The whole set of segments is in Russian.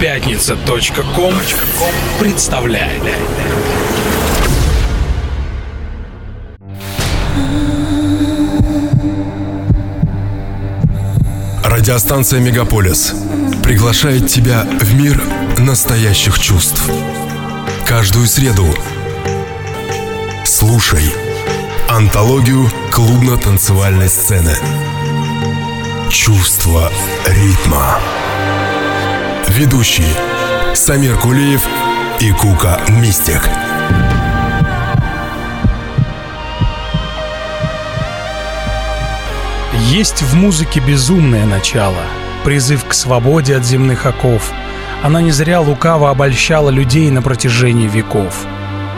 Пятница.ком представляет. Радиостанция «Мегаполис» приглашает тебя в мир настоящих чувств. Каждую среду слушай антологию клубно-танцевальной сцены. Чувство ритма. Ведущие Самир Кулиев и Кука Мистик. Есть в музыке безумное начало, призыв к свободе от земных оков. Она не зря лукаво обольщала людей на протяжении веков.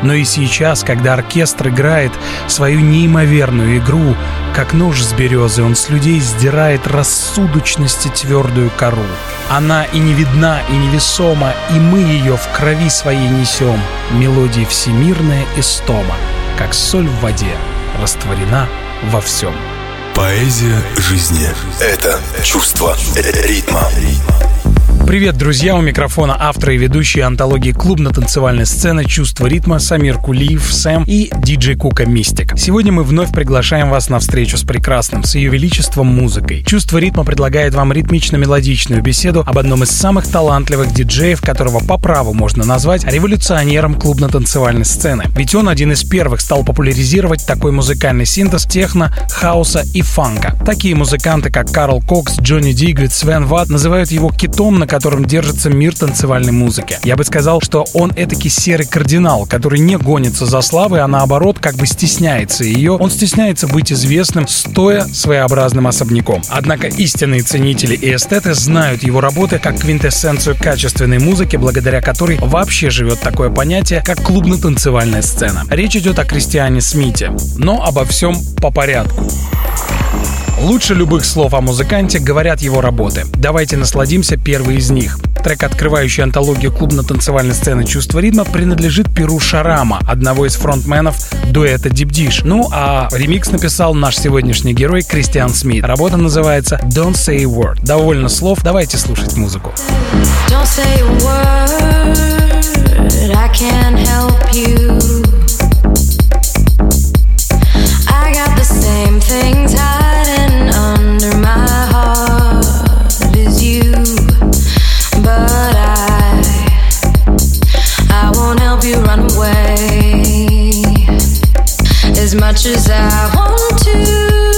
Но и сейчас, когда оркестр играет свою неимоверную игру, как нож с березы, он с людей сдирает рассудочности твердую кору. Она и не видна, и невесома, и мы ее в крови своей несем. Мелодия всемирная истома, как соль в воде, растворена во всем. Поэзия жизни — это чувство ритма. Привет, друзья! У микрофона автор и ведущий антологии клубно-танцевальной сцены «Чувство ритма» Самир Кулиев, Сэм и диджей Кука Мистик. Сегодня мы вновь приглашаем вас на встречу с прекрасным, с ее величеством музыкой. «Чувство ритма» предлагает вам ритмично-мелодичную беседу об одном из самых талантливых диджеев, которого по праву можно назвать революционером клубно-танцевальной сцены. Ведь он один из первых стал популяризировать такой музыкальный синтез техно, хаоса и фанка. Такие музыканты, как Карл Кокс, Джонни Дигвид, Свен Ватт называют его китом, на котором держится мир танцевальной музыки. Я бы сказал, что он этакий серый кардинал, который не гонится за славой, а наоборот как бы стесняется ее. Он стесняется быть известным, стоя своеобразным особняком. Однако истинные ценители и эстеты знают его работы как квинтэссенцию качественной музыки, благодаря которой вообще живет такое понятие, как клубно-танцевальная сцена. Речь идет о Кристиане Смите. Но обо всем по порядку. Лучше любых слов о музыканте говорят его работы. Давайте насладимся первой из них. Трек, открывающий антологию клубно-танцевальной сцены «Чувство ритма», принадлежит Перу Шарама, одного из фронтменов дуэта Deep Dish. Ну а ремикс написал наш сегодняшний герой Кристиан Смит. Работа называется «Don't Say a Word». Довольно слов, давайте слушать музыку. Don't say a word, I can't help you. I got the same things I as much as I want to.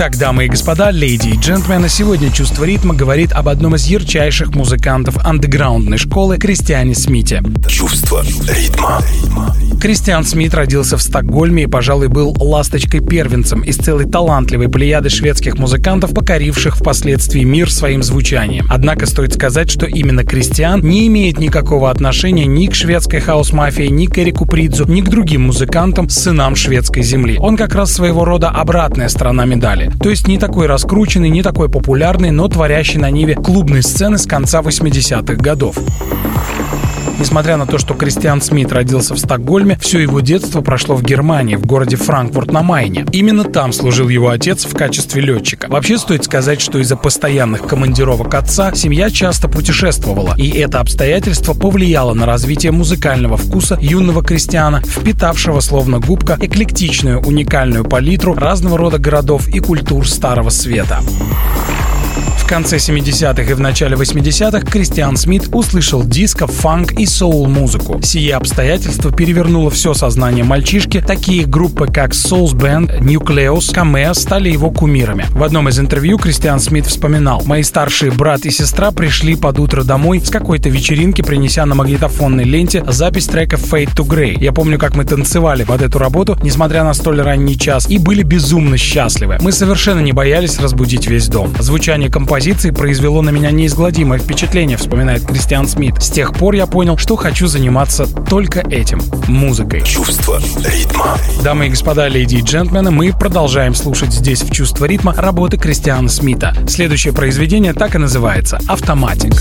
Итак, дамы и господа, леди и джентльмены, сегодня «Чувство ритма» говорит об одном из ярчайших музыкантов андеграундной школы Кристиане Смите. Чувство ритма. Кристиан Смит родился в Стокгольме и, пожалуй, был ласточкой-первенцем из целой талантливой плеяды шведских музыкантов, покоривших впоследствии мир своим звучанием. Однако стоит сказать, что именно Кристиан не имеет никакого отношения ни к шведской хаос-мафии, ни к Эрику Придзу, ни к другим музыкантам, сынам шведской земли. Он как раз своего рода обратная сторона медали. То есть не такой раскрученный, не такой популярный, но творящий на ниве клубной сцены с конца 80-х годов. Несмотря на то, что Кристиан Смит родился в Стокгольме, все его детство прошло в Германии, в городе Франкфурт на Майне. Именно там служил его отец в качестве летчика. Вообще стоит сказать, что из-за постоянных командировок отца семья часто путешествовала, и это обстоятельство повлияло на развитие музыкального вкуса юного крестьяна, впитавшего словно губка эклектичную уникальную палитру разного рода городов и культур Старого Света конце 70-х и в начале 80-х Кристиан Смит услышал диско, фанк и соул-музыку. Сие обстоятельство перевернуло все сознание мальчишки. Такие группы, как Souls Band, Nucleus, Камео стали его кумирами. В одном из интервью Кристиан Смит вспоминал «Мои старшие брат и сестра пришли под утро домой с какой-то вечеринки, принеся на магнитофонной ленте запись трека Fade to Grey. Я помню, как мы танцевали под эту работу, несмотря на столь ранний час, и были безумно счастливы. Мы совершенно не боялись разбудить весь дом. Звучание композиции композиции произвело на меня неизгладимое впечатление, вспоминает Кристиан Смит. С тех пор я понял, что хочу заниматься только этим — музыкой. Чувство ритма. Дамы и господа, леди и джентльмены, мы продолжаем слушать здесь в «Чувство ритма» работы Кристиана Смита. Следующее произведение так и называется «Автоматик».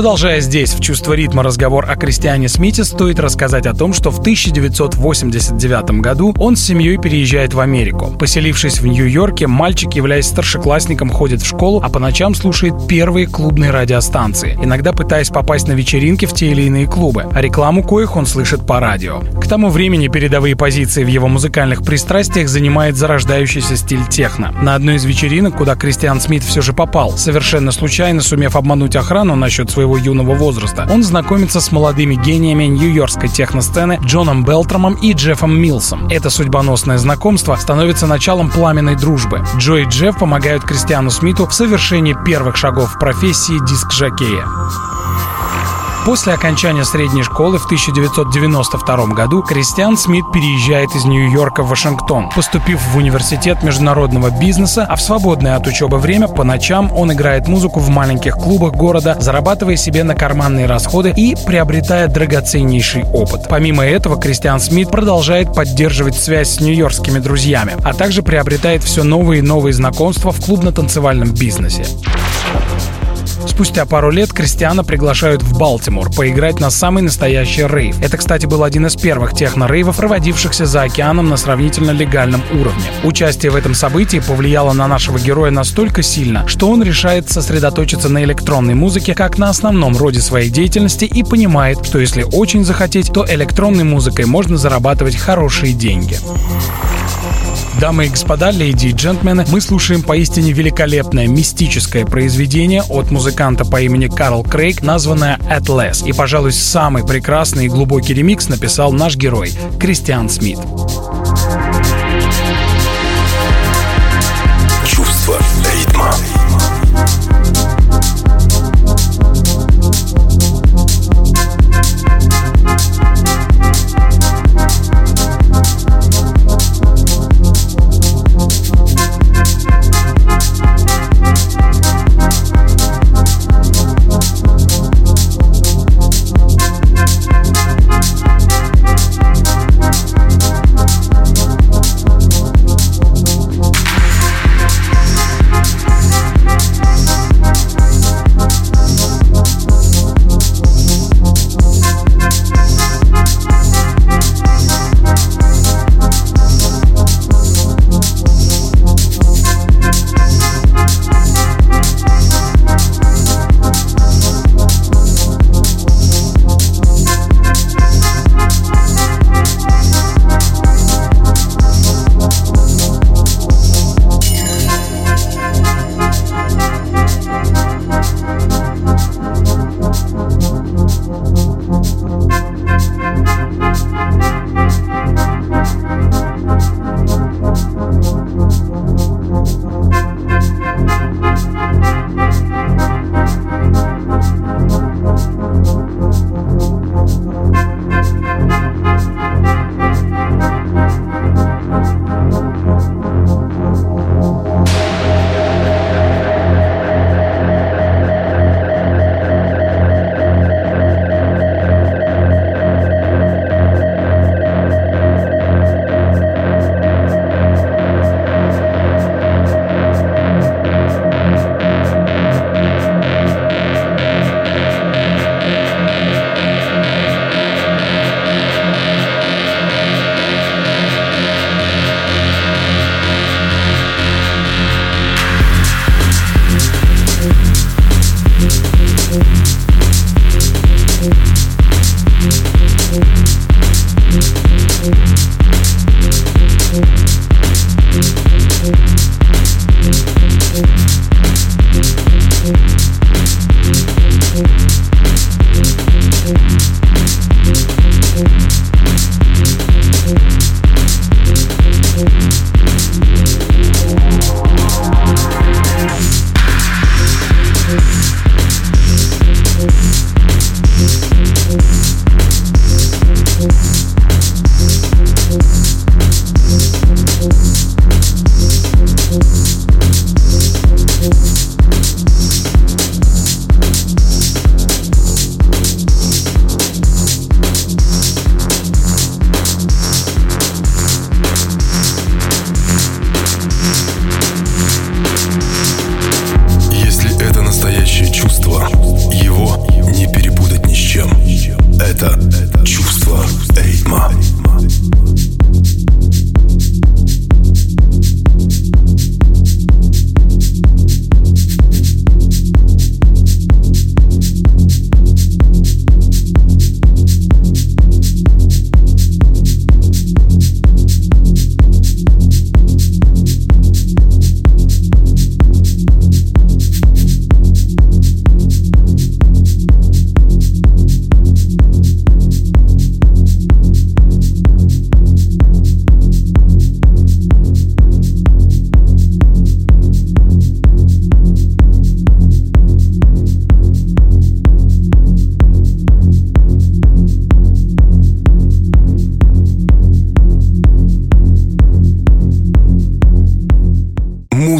Продолжая здесь в чувство ритма разговор о Кристиане Смите, стоит рассказать о том, что в 1989 году он с семьей переезжает в Америку. Поселившись в Нью-Йорке, мальчик, являясь старшеклассником, ходит в школу, а по ночам слушает первые клубные радиостанции, иногда пытаясь попасть на вечеринки в те или иные клубы, а рекламу коих он слышит по радио. К тому времени передовые позиции в его музыкальных пристрастиях занимает зарождающийся стиль техно. На одной из вечеринок, куда Кристиан Смит все же попал, совершенно случайно сумев обмануть охрану насчет своего юного возраста, он знакомится с молодыми гениями нью-йоркской техносцены Джоном Белтрамом и Джеффом Милсом. Это судьбоносное знакомство становится началом пламенной дружбы. Джо и Джефф помогают Кристиану Смиту в совершении первых шагов в профессии диск-жокея. После окончания средней школы в 1992 году Кристиан Смит переезжает из Нью-Йорка в Вашингтон, поступив в университет международного бизнеса, а в свободное от учебы время по ночам он играет музыку в маленьких клубах города, зарабатывая себе на карманные расходы и приобретая драгоценнейший опыт. Помимо этого, Кристиан Смит продолжает поддерживать связь с нью-йоркскими друзьями, а также приобретает все новые и новые знакомства в клубно-танцевальном бизнесе. Спустя пару лет Кристиана приглашают в Балтимор поиграть на самый настоящий рейв. Это, кстати, был один из первых техно-рейвов, проводившихся за океаном на сравнительно легальном уровне. Участие в этом событии повлияло на нашего героя настолько сильно, что он решает сосредоточиться на электронной музыке как на основном роде своей деятельности и понимает, что если очень захотеть, то электронной музыкой можно зарабатывать хорошие деньги. Дамы и господа, леди и джентльмены, мы слушаем поистине великолепное мистическое произведение от музыканта по имени Карл Крейг, названное Atlas. И, пожалуй, самый прекрасный и глубокий ремикс написал наш герой Кристиан Смит. Чувство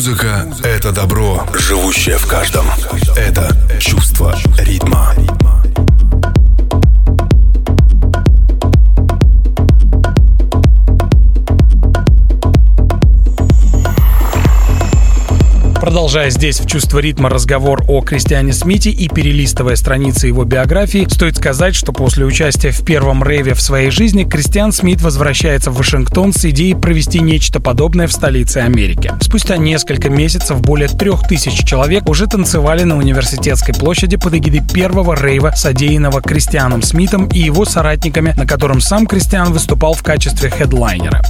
Музыка — это добро, живущее в каждом. Это чувство ритма. Продолжая здесь в чувство ритма разговор о Кристиане Смите и перелистывая страницы его биографии, стоит сказать, что после участия в первом рейве в своей жизни Кристиан Смит возвращается в Вашингтон с идеей провести нечто подобное в столице Америки. Спустя несколько месяцев более трех тысяч человек уже танцевали на университетской площади под эгидой первого рейва, содеянного Кристианом Смитом и его соратниками, на котором сам Кристиан выступал в качестве хедлайнера.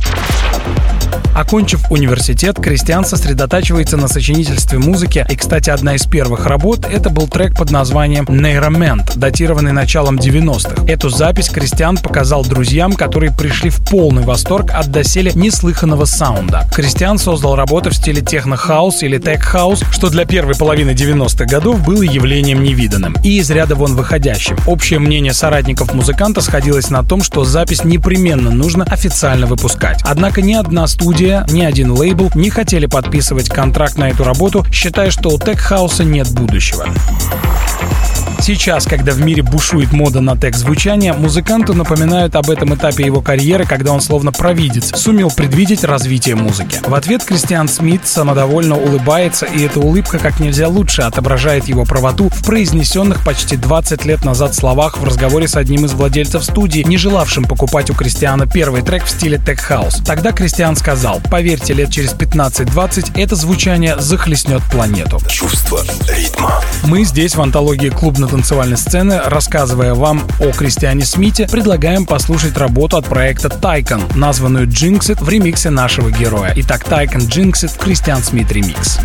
Окончив университет, Кристиан сосредотачивается на сочинительстве музыки, и, кстати, одна из первых работ — это был трек под названием «Нейромент», датированный началом 90-х. Эту запись Кристиан показал друзьям, которые пришли в полный восторг от доселе неслыханного саунда. Кристиан создал работы в стиле техно-хаус или тег-хаус, что для первой половины 90-х годов было явлением невиданным и из ряда вон выходящим. Общее мнение соратников музыканта сходилось на том, что запись непременно нужно официально выпускать. Однако ни одна студия ни один лейбл не хотели подписывать контракт на эту работу, считая, что у тег-хауса нет будущего. Сейчас, когда в мире бушует мода на тег-звучание, музыканту напоминают об этом этапе его карьеры, когда он словно провидец, сумел предвидеть развитие музыки. В ответ Кристиан Смит самодовольно улыбается, и эта улыбка как нельзя лучше отображает его правоту в произнесенных почти 20 лет назад словах в разговоре с одним из владельцев студии, не желавшим покупать у Кристиана первый трек в стиле тег-хаус. Тогда Кристиан сказал, поверьте, лет через 15-20 это звучание захлестнет планету. Чувство ритма. Мы здесь в антологии клубно танцевальной сцены, рассказывая вам о Кристиане Смите, предлагаем послушать работу от проекта Тайкон, названную Jinxit в ремиксе нашего героя. Итак, Тайкон Jinxit, Кристиан Смит ремикс.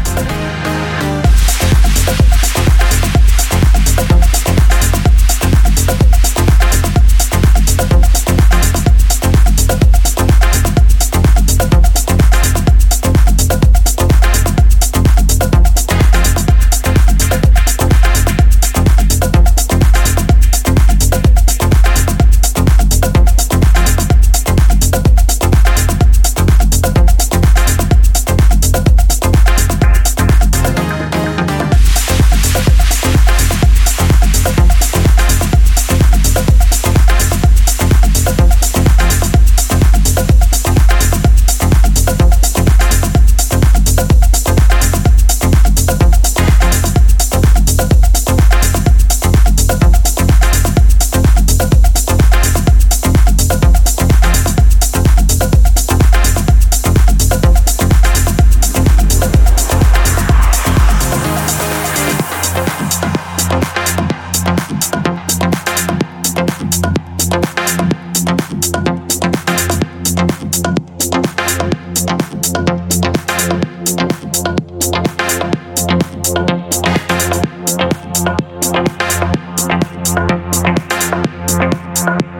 Podcast.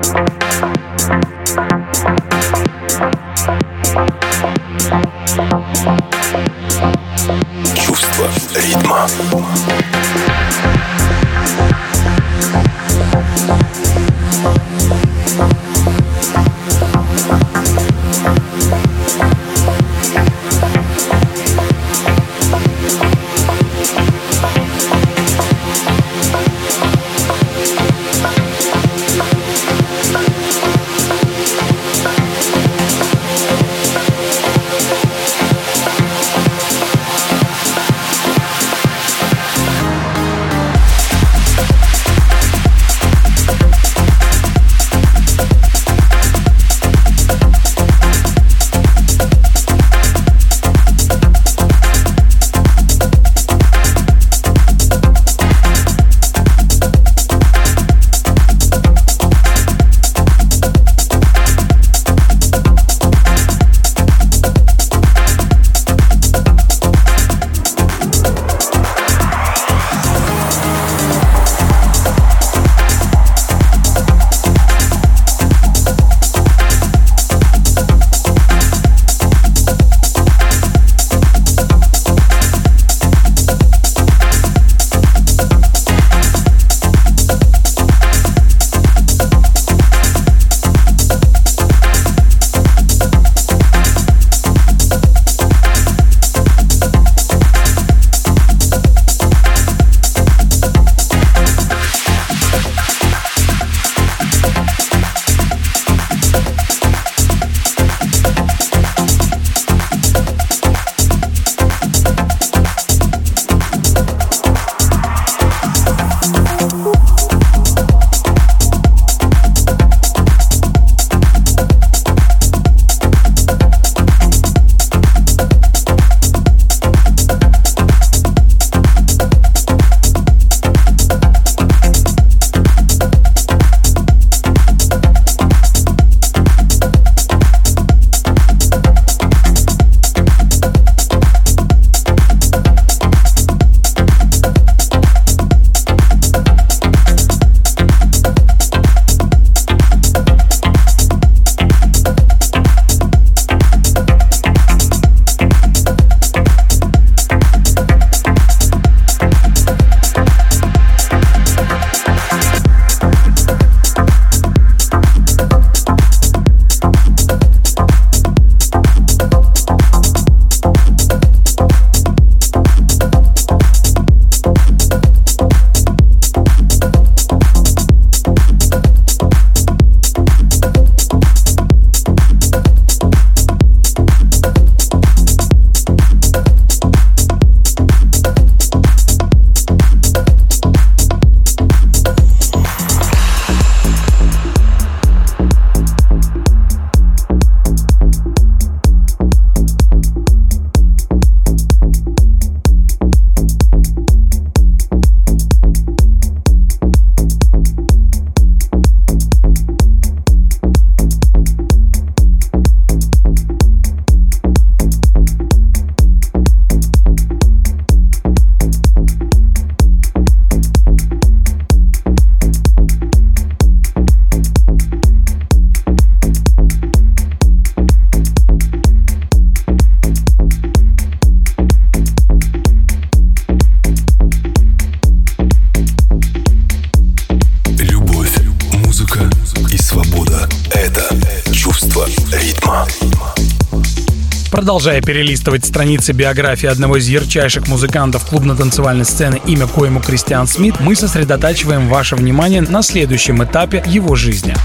Продолжая перелистывать страницы биографии одного из ярчайших музыкантов клубно-танцевальной сцены, имя коему Кристиан Смит, мы сосредотачиваем ваше внимание на следующем этапе его жизни.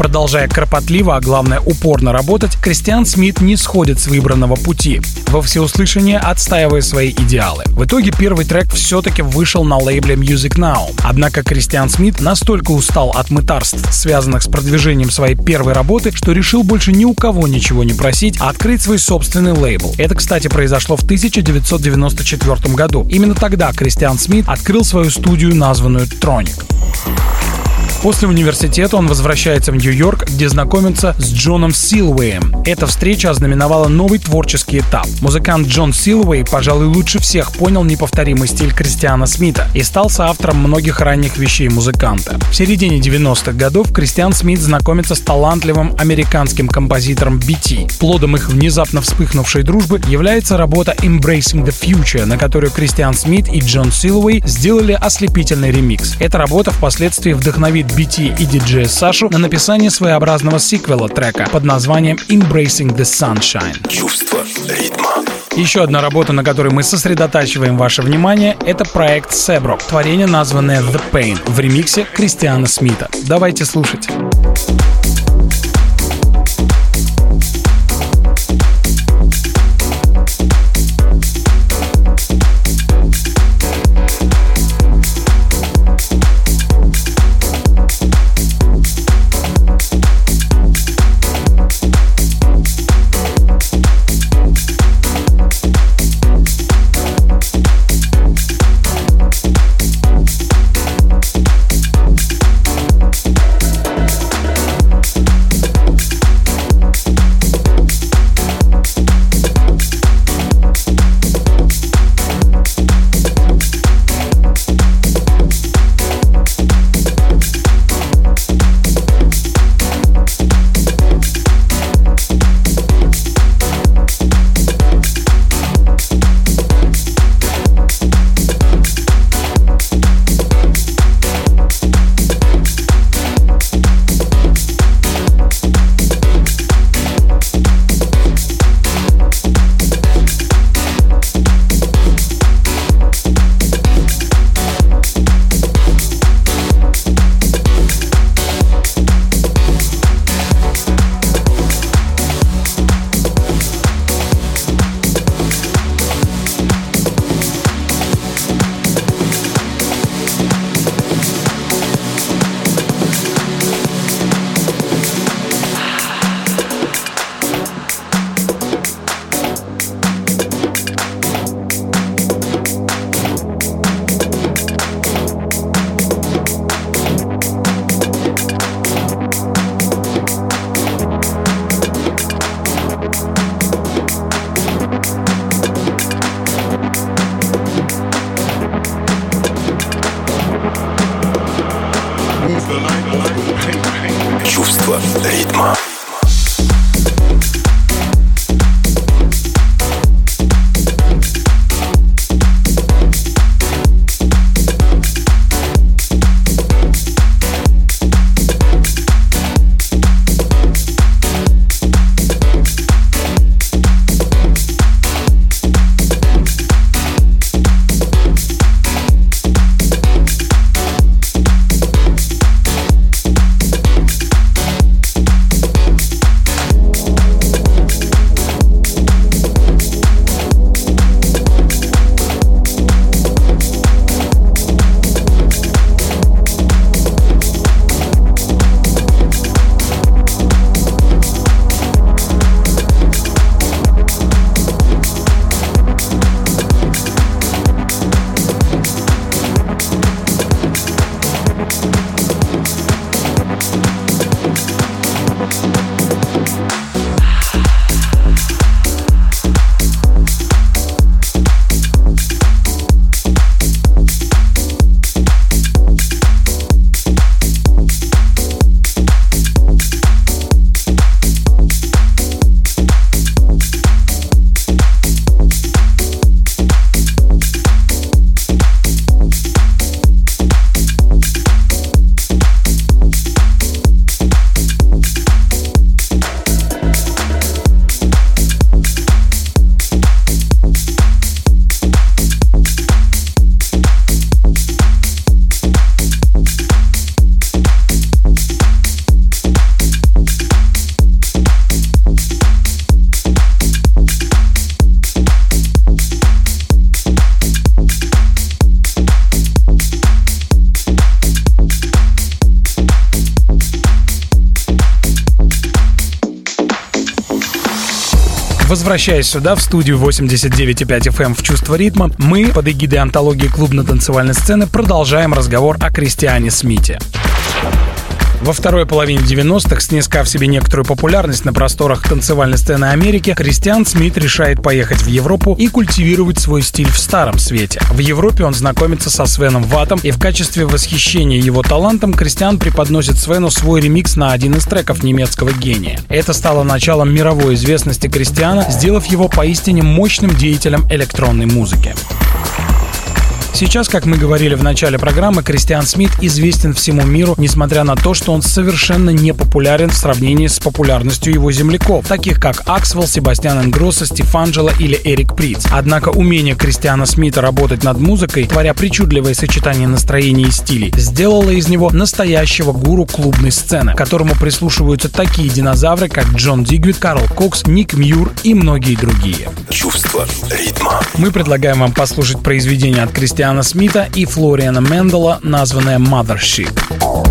Продолжая кропотливо, а главное упорно работать, Кристиан Смит не сходит с выбранного пути, во всеуслышание отстаивая свои идеалы. В итоге первый трек все-таки вышел на лейбле Music Now. Однако Кристиан Смит настолько устал от мытарств, связанных с продвижением своей первой работы, что решил больше ни у кого ничего не просить, а открыть свой собственный лейбл. Это, кстати, произошло в 1994 году. Именно тогда Кристиан Смит открыл свою студию, названную Tronic. После университета он возвращается в Нью-Йорк, где знакомится с Джоном Силуэем. Эта встреча ознаменовала новый творческий этап. Музыкант Джон Силуэй, пожалуй, лучше всех понял неповторимый стиль Кристиана Смита и стал соавтором многих ранних вещей музыканта. В середине 90-х годов Кристиан Смит знакомится с талантливым американским композитором BT. Плодом их внезапно вспыхнувшей дружбы является работа Embracing the Future, на которую Кристиан Смит и Джон Силуэй сделали ослепительный ремикс. Эта работа впоследствии вдохновит BT и диджея Сашу на написание своеобразного сиквела трека под названием Embracing the Sunshine. Чувство ритма. Еще одна работа, на которой мы сосредотачиваем ваше внимание, это проект Себрок, творение, названное The Pain, в ремиксе Кристиана Смита. Давайте слушать. Возвращаясь сюда, в студию 89.5 FM эм в «Чувство ритма», мы под эгидой антологии клубно-танцевальной сцены продолжаем разговор о Кристиане Смите. Во второй половине 90-х, снискав себе некоторую популярность на просторах танцевальной сцены Америки, Кристиан Смит решает поехать в Европу и культивировать свой стиль в старом свете. В Европе он знакомится со Свеном Ватом, и в качестве восхищения его талантом Кристиан преподносит Свену свой ремикс на один из треков немецкого гения. Это стало началом мировой известности Кристиана, сделав его поистине мощным деятелем электронной музыки. Сейчас, как мы говорили в начале программы, Кристиан Смит известен всему миру, несмотря на то, что он совершенно не популярен в сравнении с популярностью его земляков, таких как Аксвелл, Себастьян Ингроссо, Стив Анджелло или Эрик Приц. Однако умение Кристиана Смита работать над музыкой, творя причудливое сочетание настроений и стилей, сделало из него настоящего гуру клубной сцены, которому прислушиваются такие динозавры, как Джон Дигвид, Карл Кокс, Ник Мьюр и многие другие. Чувство ритма. Мы предлагаем вам послушать произведение от Кристиана Кристиана Смита и Флориана Мендела, названное Mothership.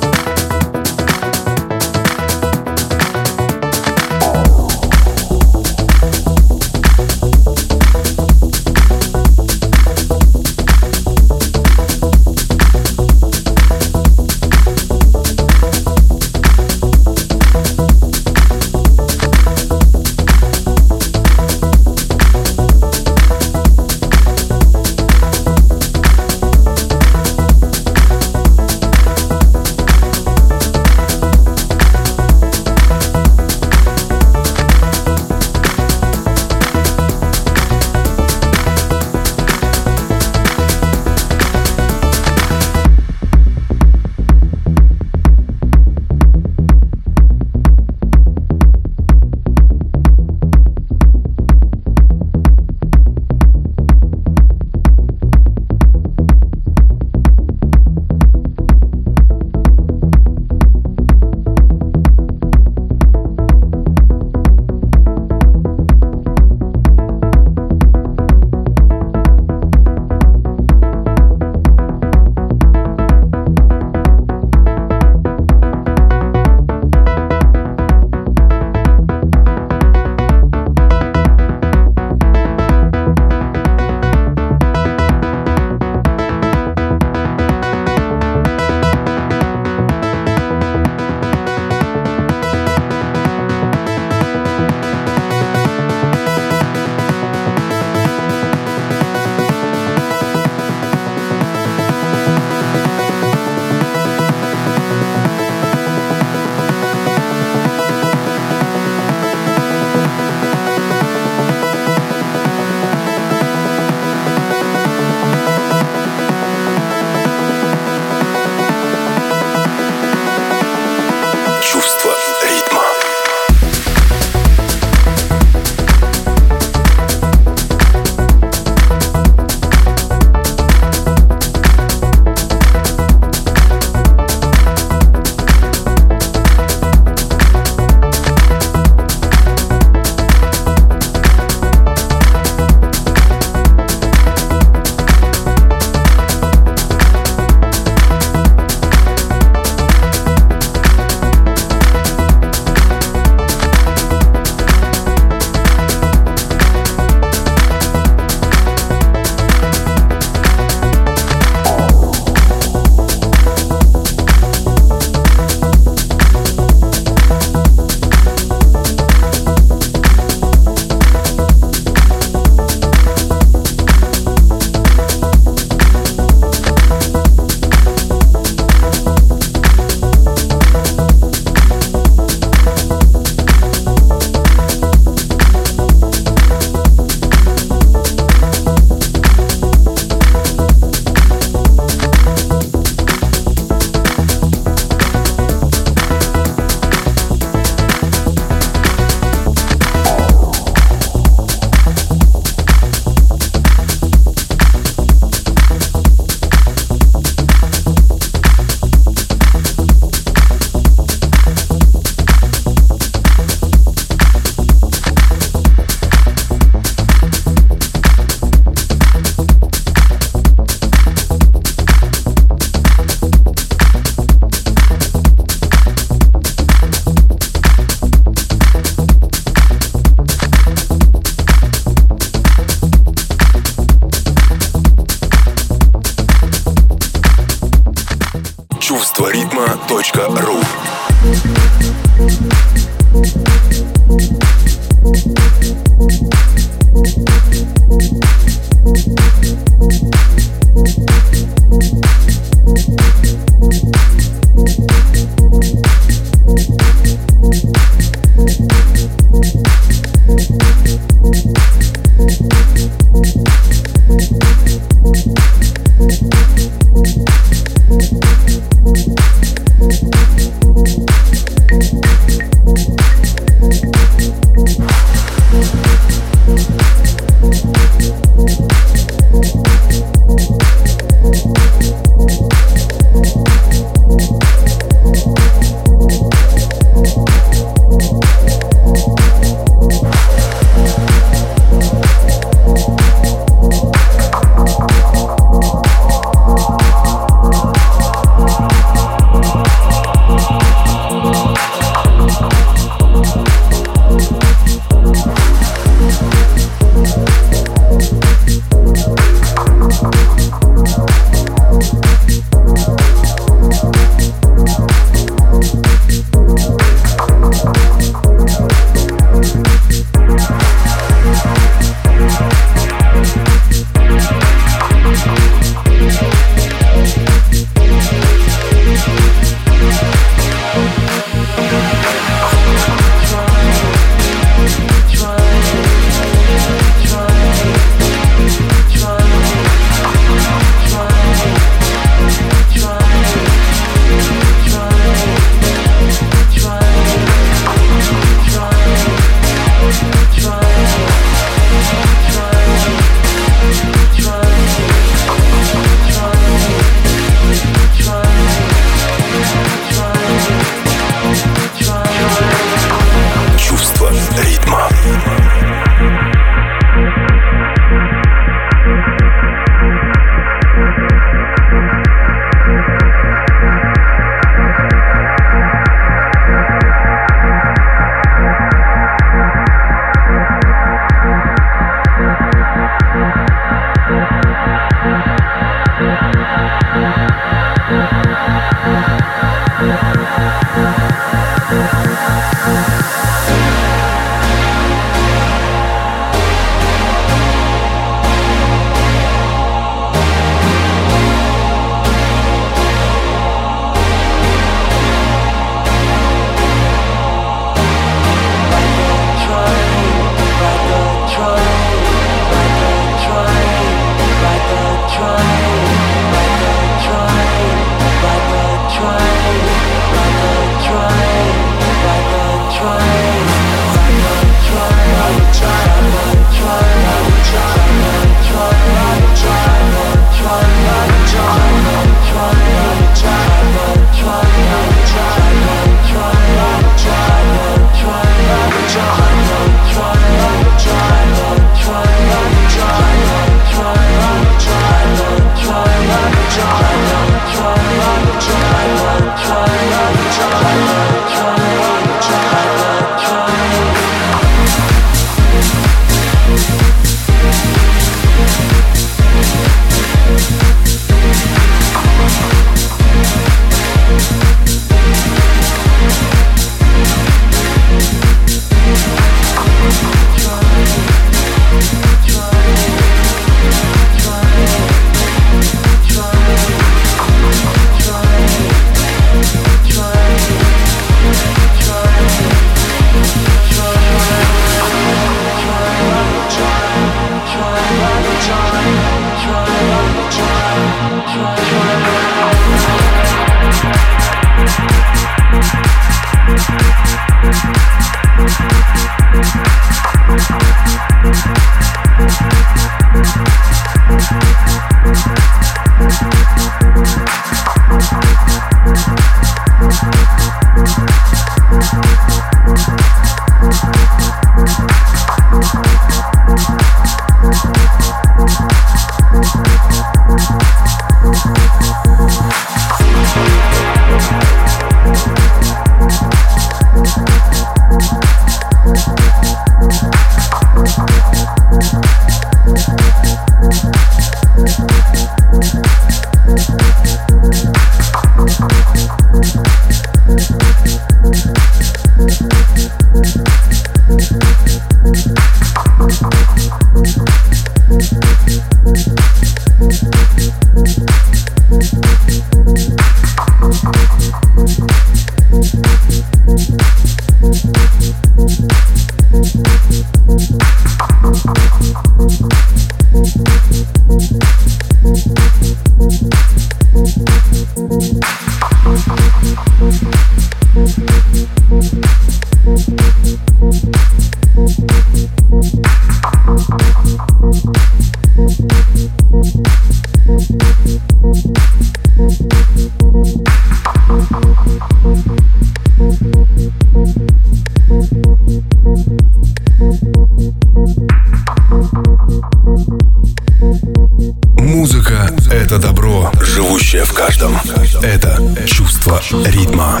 Музыка — это добро, живущее в каждом. Это чувство ритма.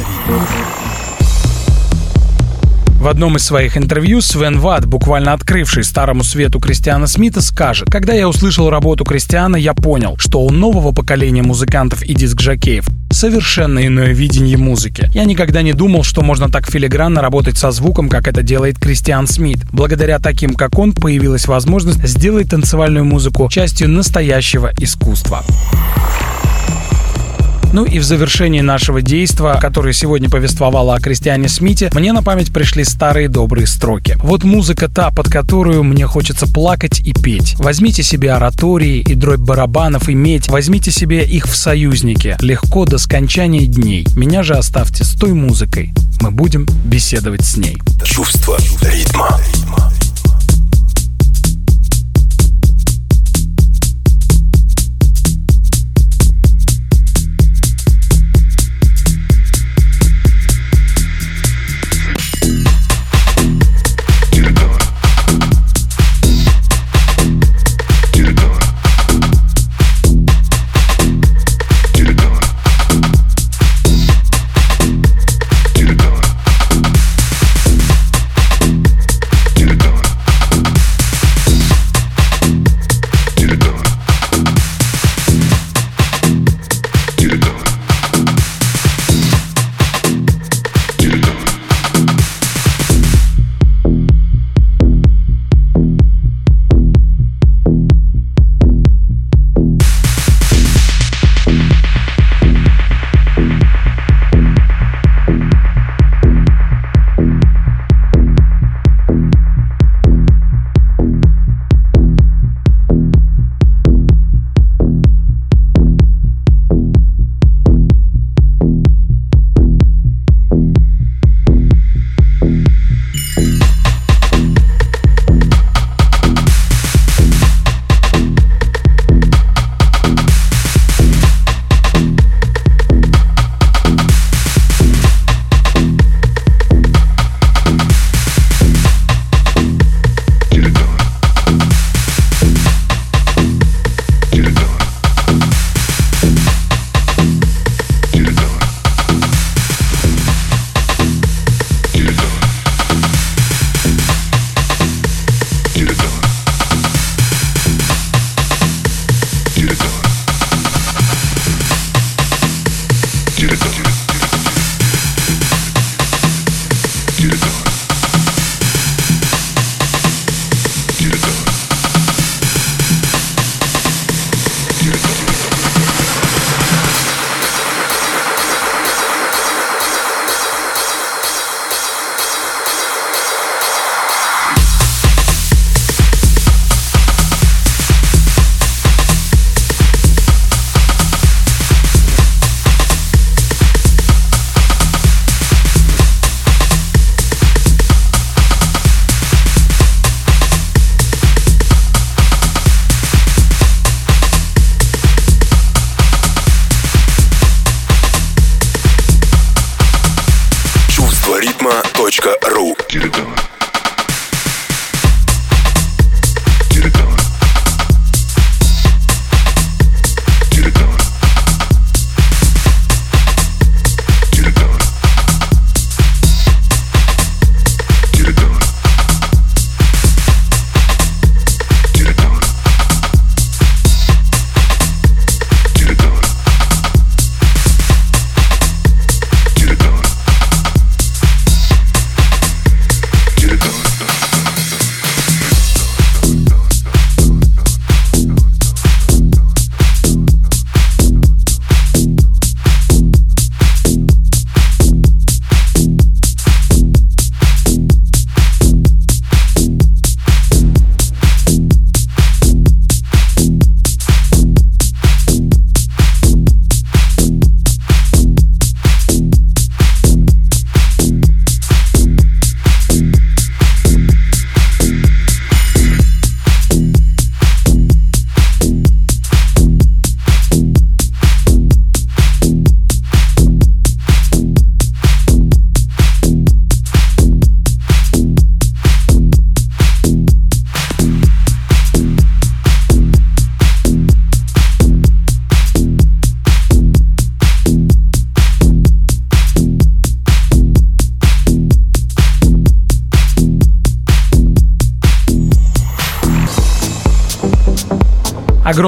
В одном из своих интервью Свен Ватт, буквально открывший старому свету Кристиана Смита, скажет, «Когда я услышал работу Кристиана, я понял, что у нового поколения музыкантов и диск-жокеев совершенно иное видение музыки. Я никогда не думал, что можно так филигранно работать со звуком, как это делает Кристиан Смит. Благодаря таким, как он, появилась возможность сделать танцевальную музыку частью настоящего искусства. Ну и в завершении нашего действа, которое сегодня повествовало о Кристиане Смите, мне на память пришли старые добрые строки. Вот музыка та, под которую мне хочется плакать и петь. Возьмите себе оратории и дробь барабанов и медь, возьмите себе их в союзники. Легко до скончания дней. Меня же оставьте с той музыкой. Мы будем беседовать с ней. Чувство ритма. Телеграм.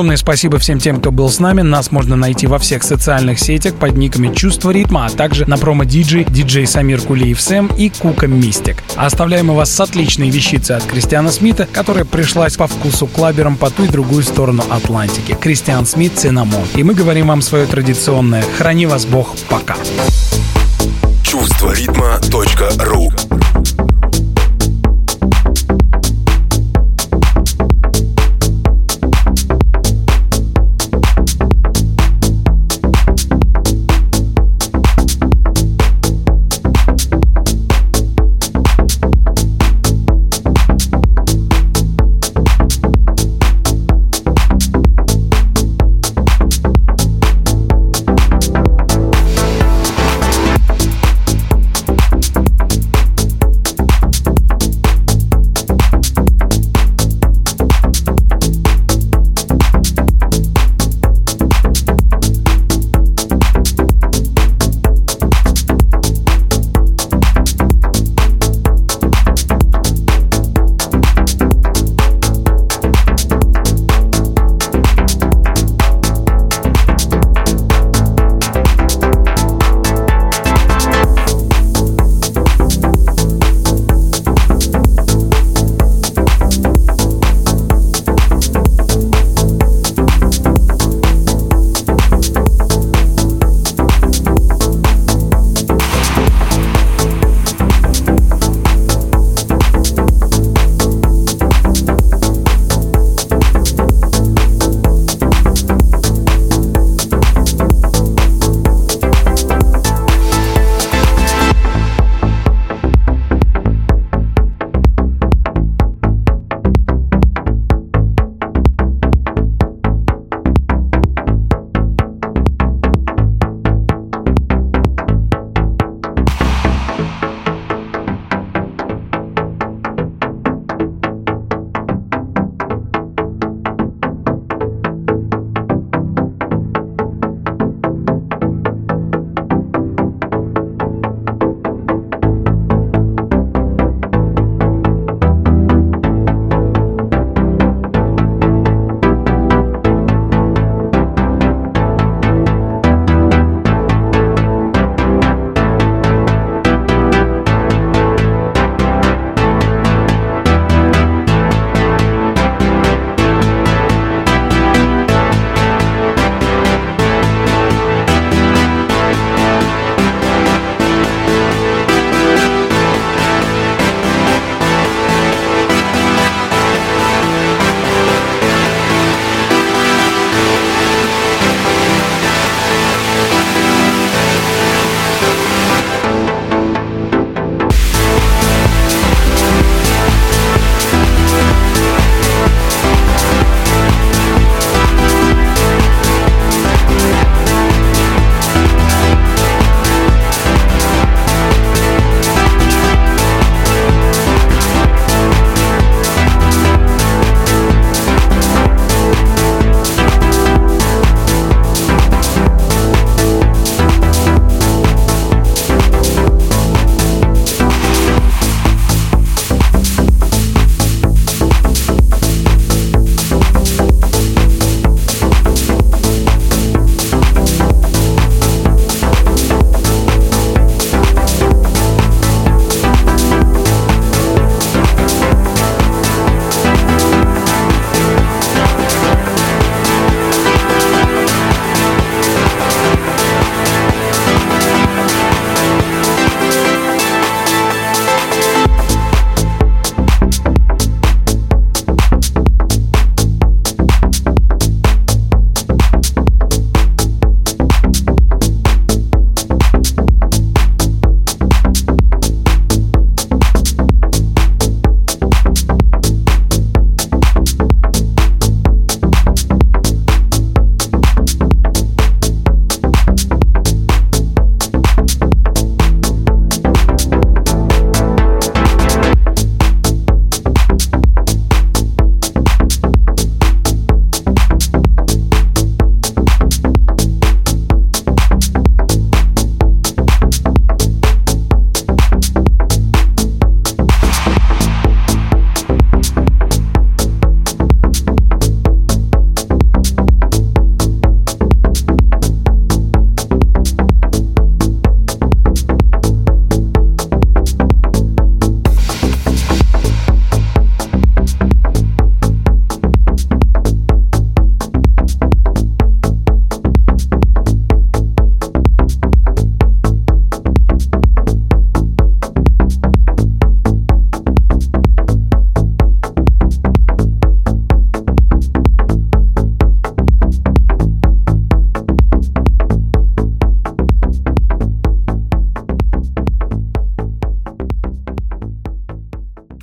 Огромное спасибо всем тем, кто был с нами. Нас можно найти во всех социальных сетях под никами «Чувство ритма», а также на PromoDJ диджей Самир Кулиев Сэм и Кука Мистик. Оставляем мы вас с отличной вещицей от Кристиана Смита, которая пришлась по вкусу клаберам по ту и другую сторону Атлантики. Кристиан Смит «Cinnamon». И мы говорим вам свое традиционное «Храни вас Бог, пока». Чувство ритма.ру